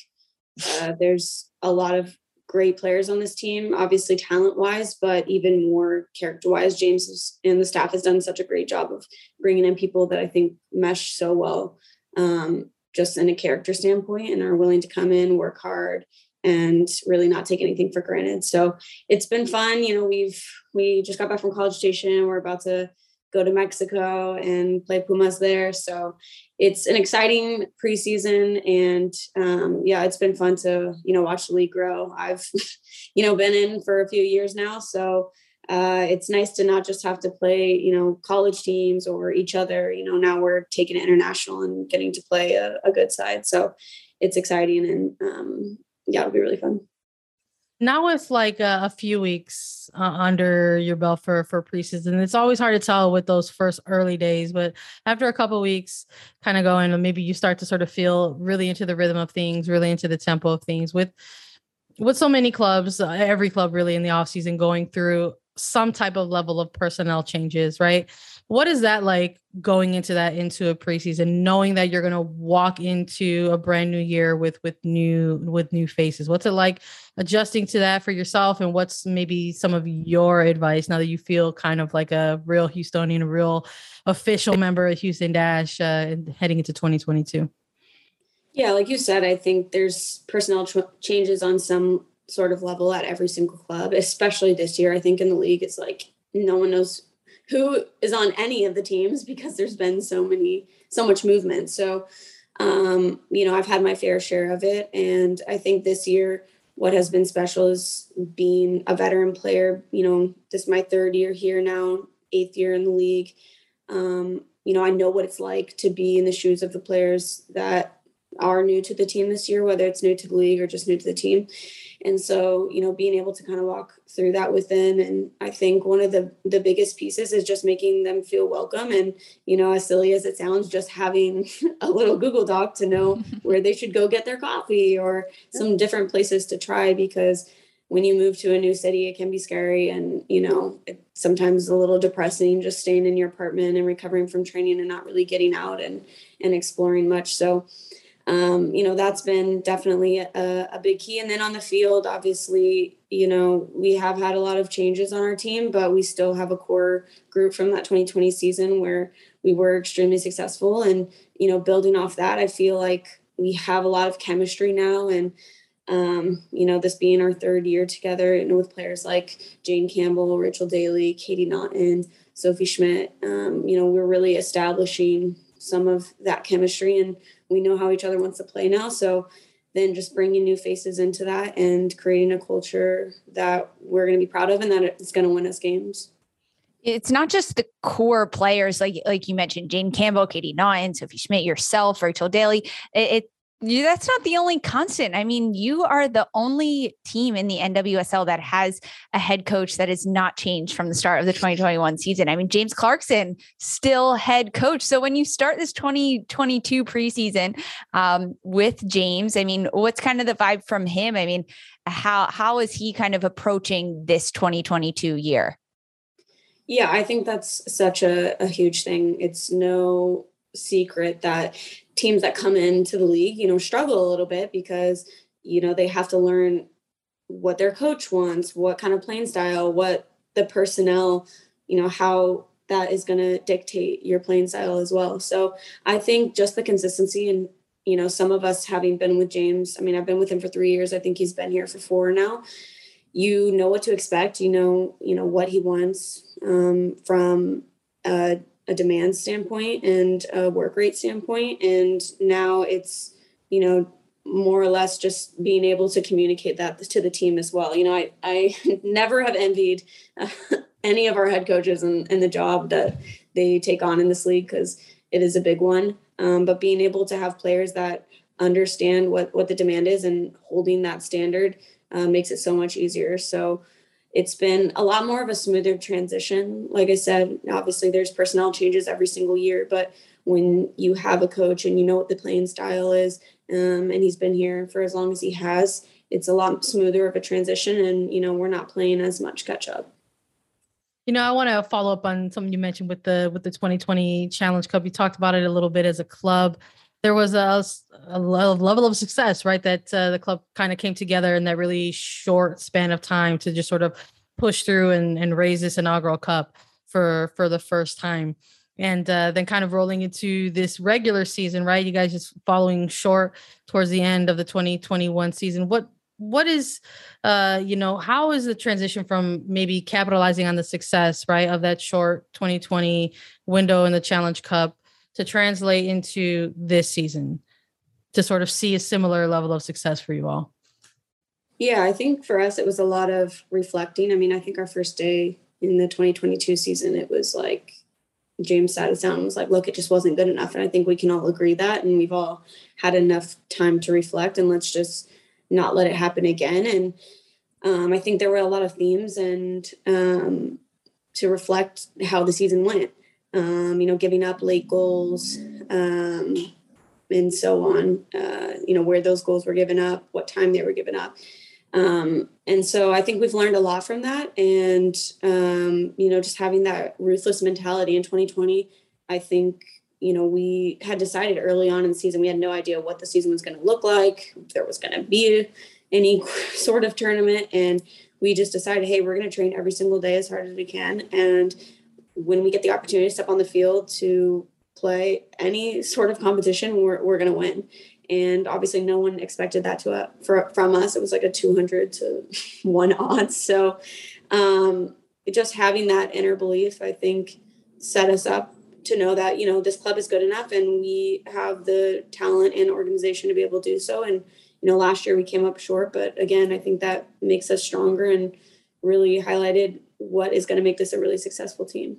uh, there's a lot of great players on this team, obviously talent wise, but even more character wise. James and the staff has done such a great job of bringing in people that I think mesh so well, um, just in a character standpoint, and are willing to come in, work hard, and really not take anything for granted. So it's been fun. You know, we've we just got back from College Station. We're about to go to Mexico and play Pumas there. So it's an exciting preseason, and um, yeah, it's been fun to you know watch the league grow. I've you know been in for a few years now, so uh, it's nice to not just have to play you know college teams or each other. You know now we're taking it international and getting to play a, a good side. So it's exciting, and um, yeah, it'll be really fun now with like a, a few weeks uh, under your belt for for preseason. It's always hard to tell with those first early days but after a couple weeks kind of going maybe you start to sort of feel really into the rhythm of things really into the tempo of things with with so many clubs uh, every club really in the off season going through some type of level of personnel changes right what is that like going into that into a preseason, knowing that you're going to walk into a brand new year with with new with new faces? What's it like adjusting to that for yourself, and what's maybe some of your advice now that you feel kind of like a real Houstonian, a real official member of Houston Dash uh, heading into 2022? Yeah, like you said, I think there's personnel ch- changes on some sort of level at every single club, especially this year. I think in the league, it's like no one knows who is on any of the teams because there's been so many so much movement. So um, you know i've had my fair share of it. And i think this year what has been special is being a veteran player. You know this is my third year here now eighth year in the league. Um, you know i know what it's like to be in the shoes of the players that are new to the team this year whether it's new to the league or just new to the team. And so you know being able to kind of walk through that with them and i think one of the the biggest pieces is just making them feel welcome. And you know as silly as it sounds just having a little google doc to know where they should go get their coffee or some different places to try because when you move to a new city it can be scary. And you know it, sometimes a little depressing just staying in your apartment and recovering from training and not really getting out and and exploring much. So um, you know that's been definitely a, a, big key and then on the field obviously you know we have had a lot of changes on our team but we still have a core group from that 2020 season where we were extremely successful. And, you know, building off that, I feel like we have a lot of chemistry now. And, um, you know, this being our third year together, you know, with players like Jane Campbell, Rachel Daly, Katie Naughton, Sophie Schmidt, um, you know, we're really establishing some of that chemistry and we know how each other wants to play now. So then just bringing new faces into that and creating a culture that we're going to be proud of and that it's going to win us games it's not just the core players like like you mentioned Jane Campbell, Katie Naughton, Sophie Schmidt, yourself, Rachel Daly. It, it you, that's not the only constant. I mean, you are the only team in the NWSL that has a head coach that has not changed from the start of the 2021 season. I mean, James Clarkson still head coach. So when you start this 2022 preseason um, with James, I mean, what's kind of the vibe from him? I mean, how how is he kind of approaching this 2022 year? Yeah, I think that's such a, a huge thing. It's no secret that teams that come into the league, you know, struggle a little bit because, you know, they have to learn what their coach wants, what kind of playing style, what the personnel, you know, how that is going to dictate your playing style as well. So I think just the consistency and, you know, some of us having been with James, I mean, I've been with him for three years. I think he's been here for four now. You know what to expect. You know, you know what he wants um, from a a demand standpoint and a work rate standpoint. And now it's, you know, more or less just being able to communicate that to the team as well. You know, I, I never have envied uh, any of our head coaches and, and the job that they take on in this league because it is a big one. Um, but being able to have players that understand what, what the demand is and holding that standard uh, makes it so much easier. So it's been a lot more of a smoother transition. Like I said, obviously there's personnel changes every single year, but when you have a coach and you know what the playing style is, um, and he's been here for as long as he has, it's a lot smoother of a transition. And you know, we're not playing as much catch up. You know, I want to follow up on something you mentioned with the with the 2020 Challenge Cup. You talked about it a little bit as a club there was a, a level of success, right? That uh, the club kind of came together in that really short span of time to just sort of push through and, and raise this inaugural cup for for the first time. And uh, then kind of rolling into this regular season, right? You guys just following short towards the end of the 2021 season. What what is uh you know how is the transition from maybe capitalizing on the success right of that short 2020 window in the challenge cup to translate into this season to sort of see a similar level of success for you all? Yeah, I think for us, it was a lot of reflecting. I mean, I think our first day in the 2022 season, it was like James sat us down and was like, look, it just wasn't good enough. And I think we can all agree that. And we've all had enough time to reflect and let's just not let it happen again. And um, I think there were a lot of themes and um, to reflect how the season went um, you know, giving up late goals, um, and so on. Uh, you know, where those goals were given up, what time they were given up. Um, and so I think we've learned a lot from that. And, um, you know, just having that ruthless mentality in 2020, I think, you know, we had decided early on in the season, we had no idea what the season was going to look like, if there was going to be any sort of tournament. And we just decided, hey, we're going to train every single day as hard as we can. And when we get the opportunity to step on the field to play any sort of competition, we're, we're going to win. And obviously, no one expected that to uh, for, from us. It was like a 200 to one odds. So, um, just having that inner belief, I think, set us up to know that you know this club is good enough, and we have the talent and organization to be able to do so. And you know, last year we came up short, but again, I think that makes us stronger and really highlighted what is going to make this a really successful team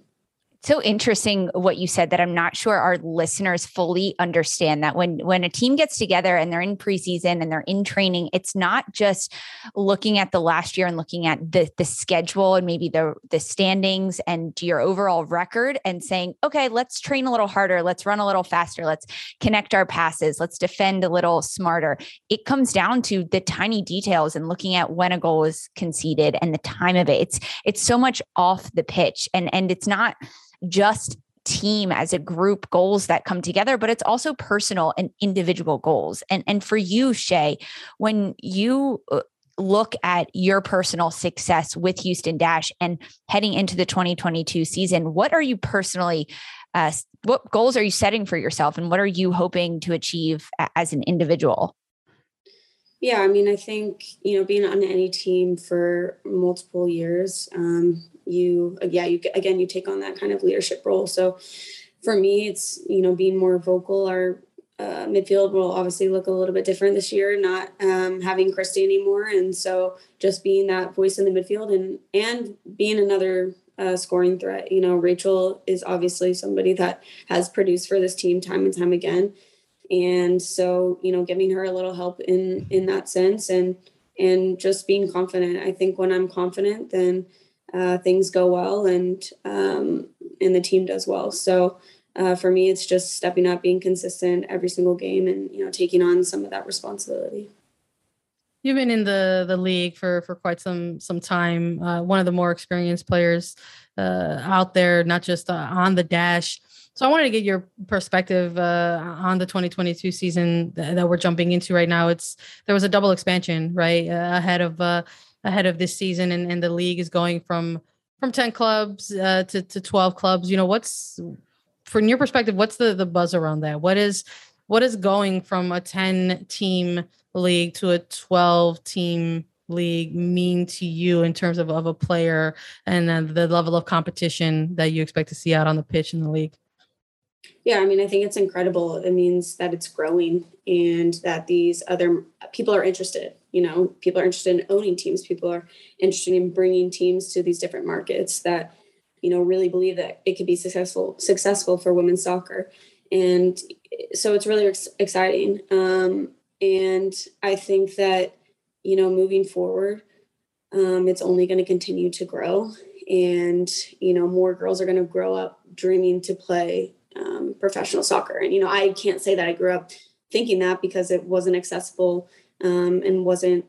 so interesting what you said that I'm not sure our listeners fully understand that when when a team gets together and they're in preseason and they're in training, it's not just looking at the last year and looking at the the schedule and maybe the the standings and your overall record and saying, okay, let's train a little harder, let's run a little faster, let's connect our passes, let's defend a little smarter. It comes down to the tiny details and looking at when a goal is conceded and the time of it. It's it's so much off the pitch and and it's not just team as a group goals that come together but it's also personal and individual goals and and for you shea when you uh, look at your personal success with Houston Dash and heading into the 2022 season, what are you personally, uh, what goals are you setting for yourself and what are you hoping to achieve as an individual? Yeah, I mean, I think, you know, being on any team for multiple years, um, you, yeah, you, again, you take on that kind of leadership role. So for me, it's, you know, being more vocal. Our uh, midfield will obviously look a little bit different this year, not um, having Kristie anymore, and so just being that voice in the midfield and and being another uh, scoring threat. You know, Rachel is obviously somebody that has produced for this team time and time again, and so you know, giving her a little help in in that sense, and and just being confident. I think when I'm confident, then uh, things go well, and um, and the team does well. So uh, for me, it's just stepping up, being consistent every single game, and you know, taking on some of that responsibility. You've been in the the league for for quite some some time. Uh, one of the more experienced players uh, out there, not just uh, on the dash. So I wanted to get your perspective uh, on the 2022 season that, that, we're jumping into right now. It's there was a double expansion right uh, ahead of ahead of this season, and, and the league is going from from 10 clubs to to 12 clubs. You know what's from your perspective, what's the the buzz around that? What is what is going from a 10 team league to a 12 team league mean to you in terms of, of a player and uh, the level of competition that you expect to see out on the pitch in the league? Yeah, I mean, I think it's incredible. It means that it's growing and that these other people are interested. You know, people are interested in owning teams. People are interested in bringing teams to these different markets that you know really believe that it could be successful successful for women's soccer and so it's really ex- exciting um, and i think that you know moving forward um, it's only going to continue to grow and you know more girls are going to grow up dreaming to play um, professional soccer and you know i can't say that i grew up thinking that because it wasn't accessible um, and wasn't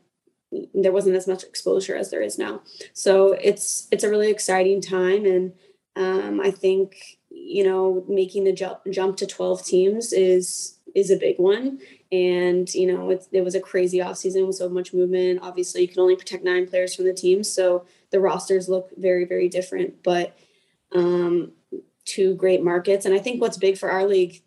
there wasn't as much exposure as there is now. So it's it's a really exciting time, and um, I think you know making the jump jump to 12 teams is is a big one. And you know it, it was a crazy off season with so much movement. Obviously, you can only protect nine players from the team, so the rosters look very very different. But um, two great markets, and I think what's big for our league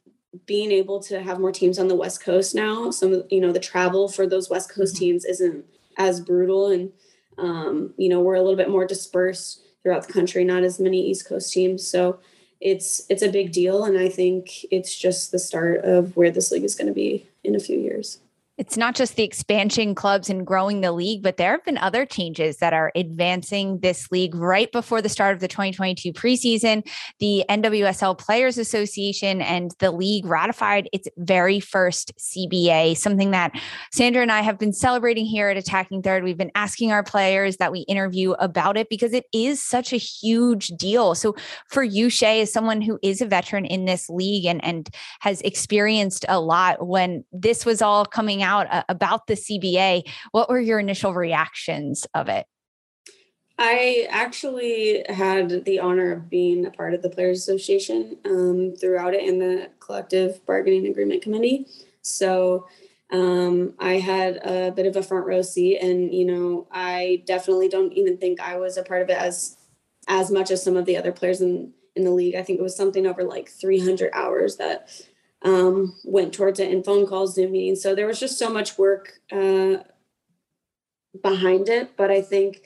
being able to have more teams on the west coast now some you know the travel for those west coast mm-hmm. teams isn't as brutal and um, you know we're a little bit more dispersed throughout the country not as many east coast teams. So it's it's a big deal. And i think it's just the start of where this league is going to be in a few years it's not just the expansion clubs and growing the league, but there have been other changes that are advancing this league right before the start of the 2022 preseason. The NWSL Players Association and the league ratified its very first CBA, something that Sandra and I have been celebrating here at Attacking Third. We've been asking our players that we interview about it because it is such a huge deal. So for you, Shea, as someone who is a veteran in this league and, and has experienced a lot when this was all coming out out uh, about the CBA. What were your initial reactions of it? I actually had the honor of being a part of the Players Association um, throughout it in the collective bargaining agreement committee. So um, I had a bit of a front row seat, and you know, I definitely don't even think I was a part of it as as much as some of the other players in in the league. I think it was something over like 300 hours that um, went towards it in phone calls, Zoom meetings. So there was just so much work uh, behind it. But I think,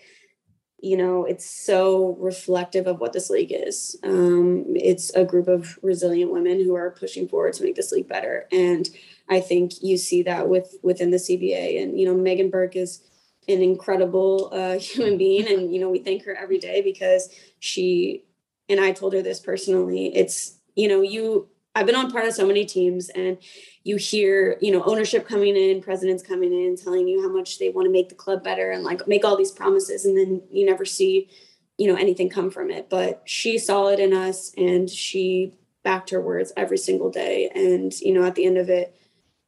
you know, it's so reflective of what this league is. Um, it's a group of resilient women who are pushing forward to make this league better. And I think you see that with within the CBA. And, you know, Meghann Burke is an incredible uh, human being. And, you know, we thank her every day because she, and I told her this personally, it's, you know, you I've been on part of so many teams and you hear, you know, ownership coming in, presidents coming in, telling you how much they want to make the club better and like make all these promises. And then you never see, you know, anything come from it. But she saw it in us and she backed her words every single day. And, you know, at the end of it,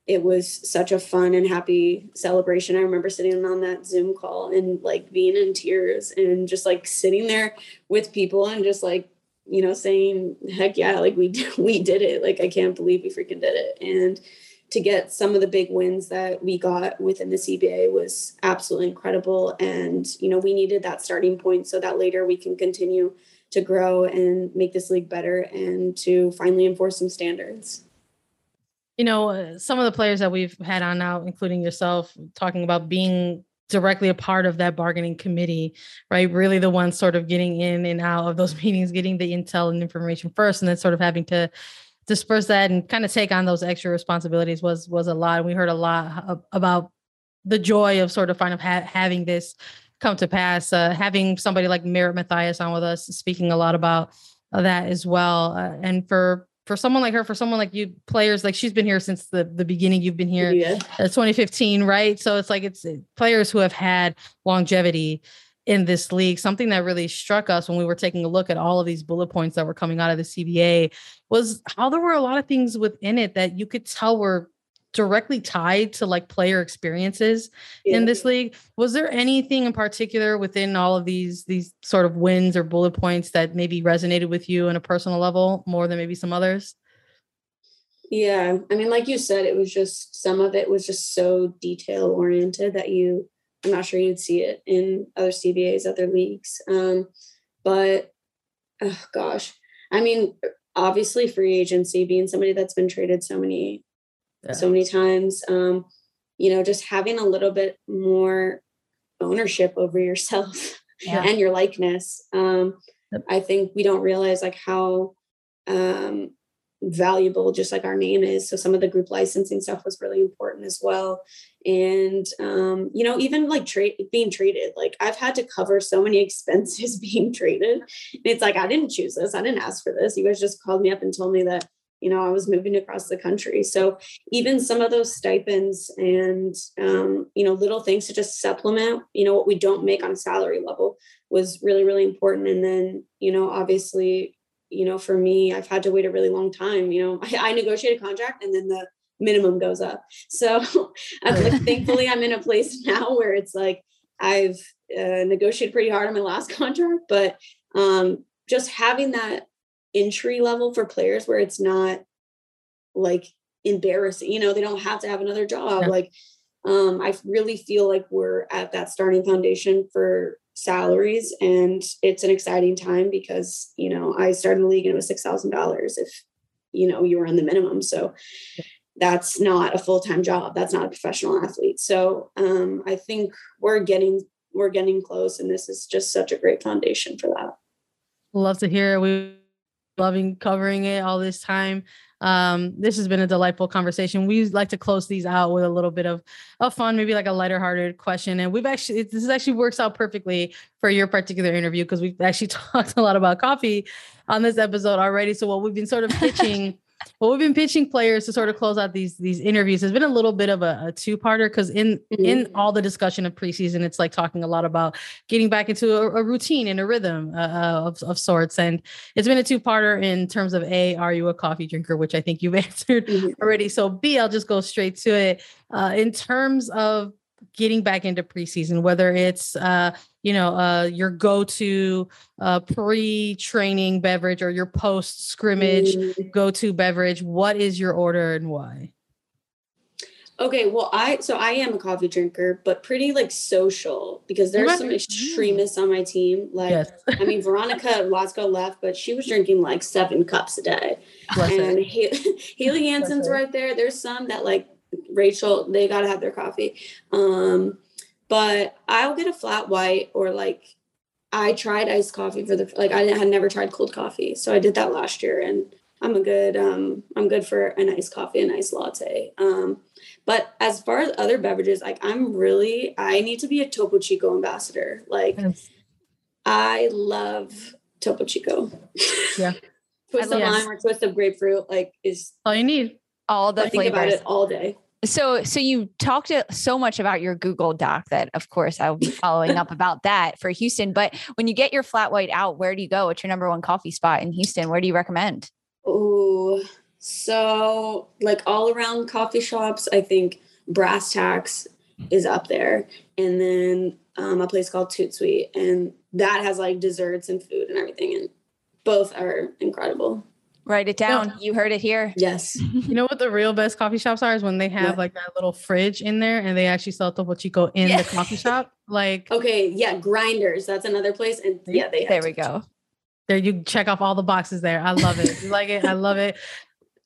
it was such a fun and happy celebration. I remember sitting on that Zoom call and like being in tears and just like sitting there with people and just like you know, saying, heck yeah, like we, we did it. Like, I can't believe we freaking did it. And to get some of the big wins that we got within the CBA was absolutely incredible. And, you know, we needed that starting point so that later we can continue to grow and make this league better and to finally enforce some standards. You know, uh, some of the players that we've had on now, including yourself, talking about being directly a part of that bargaining committee, right? Really the ones sort of getting in and out of those meetings, getting the intel and information first, and then sort of having to disperse that and kind of take on those extra responsibilities was was a lot. And we heard a lot about the joy of sort of kind of ha- having this come to pass. Uh, having somebody like Merritt Mathias on with us, speaking a lot about uh, that as well. Uh, and for for someone like her, for someone like you, players like she's been here since the the beginning. You've been here, yeah. uh, 2015, right? So it's like it's uh, players who have had longevity in this league. Something that really struck us when we were taking a look at all of these bullet points that were coming out of the CBA was how there were a lot of things within it that you could tell were directly tied to like player experiences yeah. in this league was there anything in particular within all of these these sort of wins or bullet points that maybe resonated with you on a personal level more than maybe some others yeah i mean like you said it was just some of it was just so detail oriented that you I'm not sure you'd see it in other CBAs, other leagues. Um, but oh gosh, I mean, obviously free agency, being somebody that's been traded so many, yeah. so many times, um, you know, just having a little bit more ownership over yourself yeah. and your likeness. Um, I think we don't realize like how um, valuable just like our name is so some of the group licensing stuff was really important as well and um, you know even like trade being traded like i've had to cover so many expenses being traded and it's like i didn't choose this i didn't ask for this you guys just called me up and told me that you know i was moving across the country so even some of those stipends and um, you know little things to just supplement you know what we don't make on salary level was really really important and then you know obviously you know, for me, I've had to wait a really long time. You know, I, I negotiate a contract and then the minimum goes up. So I'm like, thankfully, I'm in a place now where it's like I've uh, negotiated pretty hard on my last contract, but um, just having that entry level for players where it's not like embarrassing, you know, they don't have to have another job. Yeah. Like, um, I really feel like we're at that starting foundation for salaries and it's an exciting time because you know i started the league and it was $6000 if you know you were on the minimum. So that's not a full-time job. That's not a professional athlete. So um, i think we're getting we're getting close and this is just such a great foundation for that. Love to hear. We loving covering it all this time um, this has been a delightful conversation. We like to close these out with a little bit of, a fun, maybe like a lighter hearted question. And we've actually, this actually works out perfectly for your particular interview because we've actually talked a lot about coffee on this episode already. So what we've been sort of pitching well, we've been pitching players to sort of close out these these interviews. It's been a little bit of a, a two parter because in mm-hmm. in all the discussion of preseason, it's like talking a lot about getting back into a, a routine and a rhythm uh, uh, of of sorts. And it's been a two parter in terms of a, are you a coffee drinker, which I think you've answered mm-hmm. already. So b, I'll just go straight to it. Uh, in terms of getting back into preseason, whether it's uh, you know uh, your go-to uh, pre-training beverage or your post scrimmage mm. go-to beverage. What is your order and why? Okay, well, I so I am a coffee drinker, but pretty like social because there's some extremists on my team. Like, yes. I mean, Veronica Latsko left, but she was drinking like seven cups a day, Bless and Haley Hanson's right there. There's some that like Rachel, they gotta have their coffee. Um, but I'll get a flat white or like I tried iced coffee for the like I had never tried cold coffee, so I did that last year, and I'm a good um I'm good for a nice coffee, a nice latte. Um, but as far as other beverages, like I'm really I need to be a Topo Chico ambassador. Like yes. I love Topo Chico. Yeah. twist of lime or twist of grapefruit, like is all you need. All the I think about it all day. So, so you talked so much about your Google Doc that, of course, I will be following up about that for Houston. But when you get your flat white out, where do you go? What's your number one coffee spot in Houston? Where do you recommend? Oh, so like all around coffee shops, I think Brass Tacks is up there, and then um, a place called Tout Suite, and that has like desserts and food and everything, and both are incredible. Write it down. No. You heard it here. Yes. you know what the real best coffee shops are is when they have what? like that little fridge in there and they actually sell Topo Chico in yeah. the coffee shop. Like okay, yeah, grinders. That's another place. And yeah, they there we go. There you check off all the boxes there. I love it. You like it? I love it.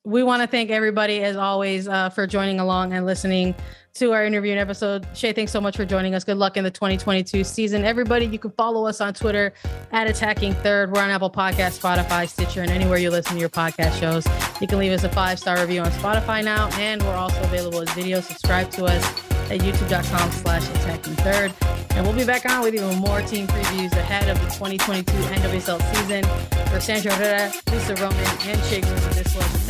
We want to thank everybody as always uh, for joining along and listening to our interview and episode. Shea, thanks so much for joining us. Good luck in the 2022 season. Everybody, you can follow us on Twitter at Attacking Third. We're on Apple Podcast, Spotify, Stitcher, and anywhere you listen to your podcast shows. You can leave us a five star review on Spotify now, and we're also available as video. Subscribe to us at youtube.com slash attacking third. And we'll be back on with even more team previews ahead of the 2022 NWSL season. For Sandra Herrera, Lisa Roman, and Chig, this was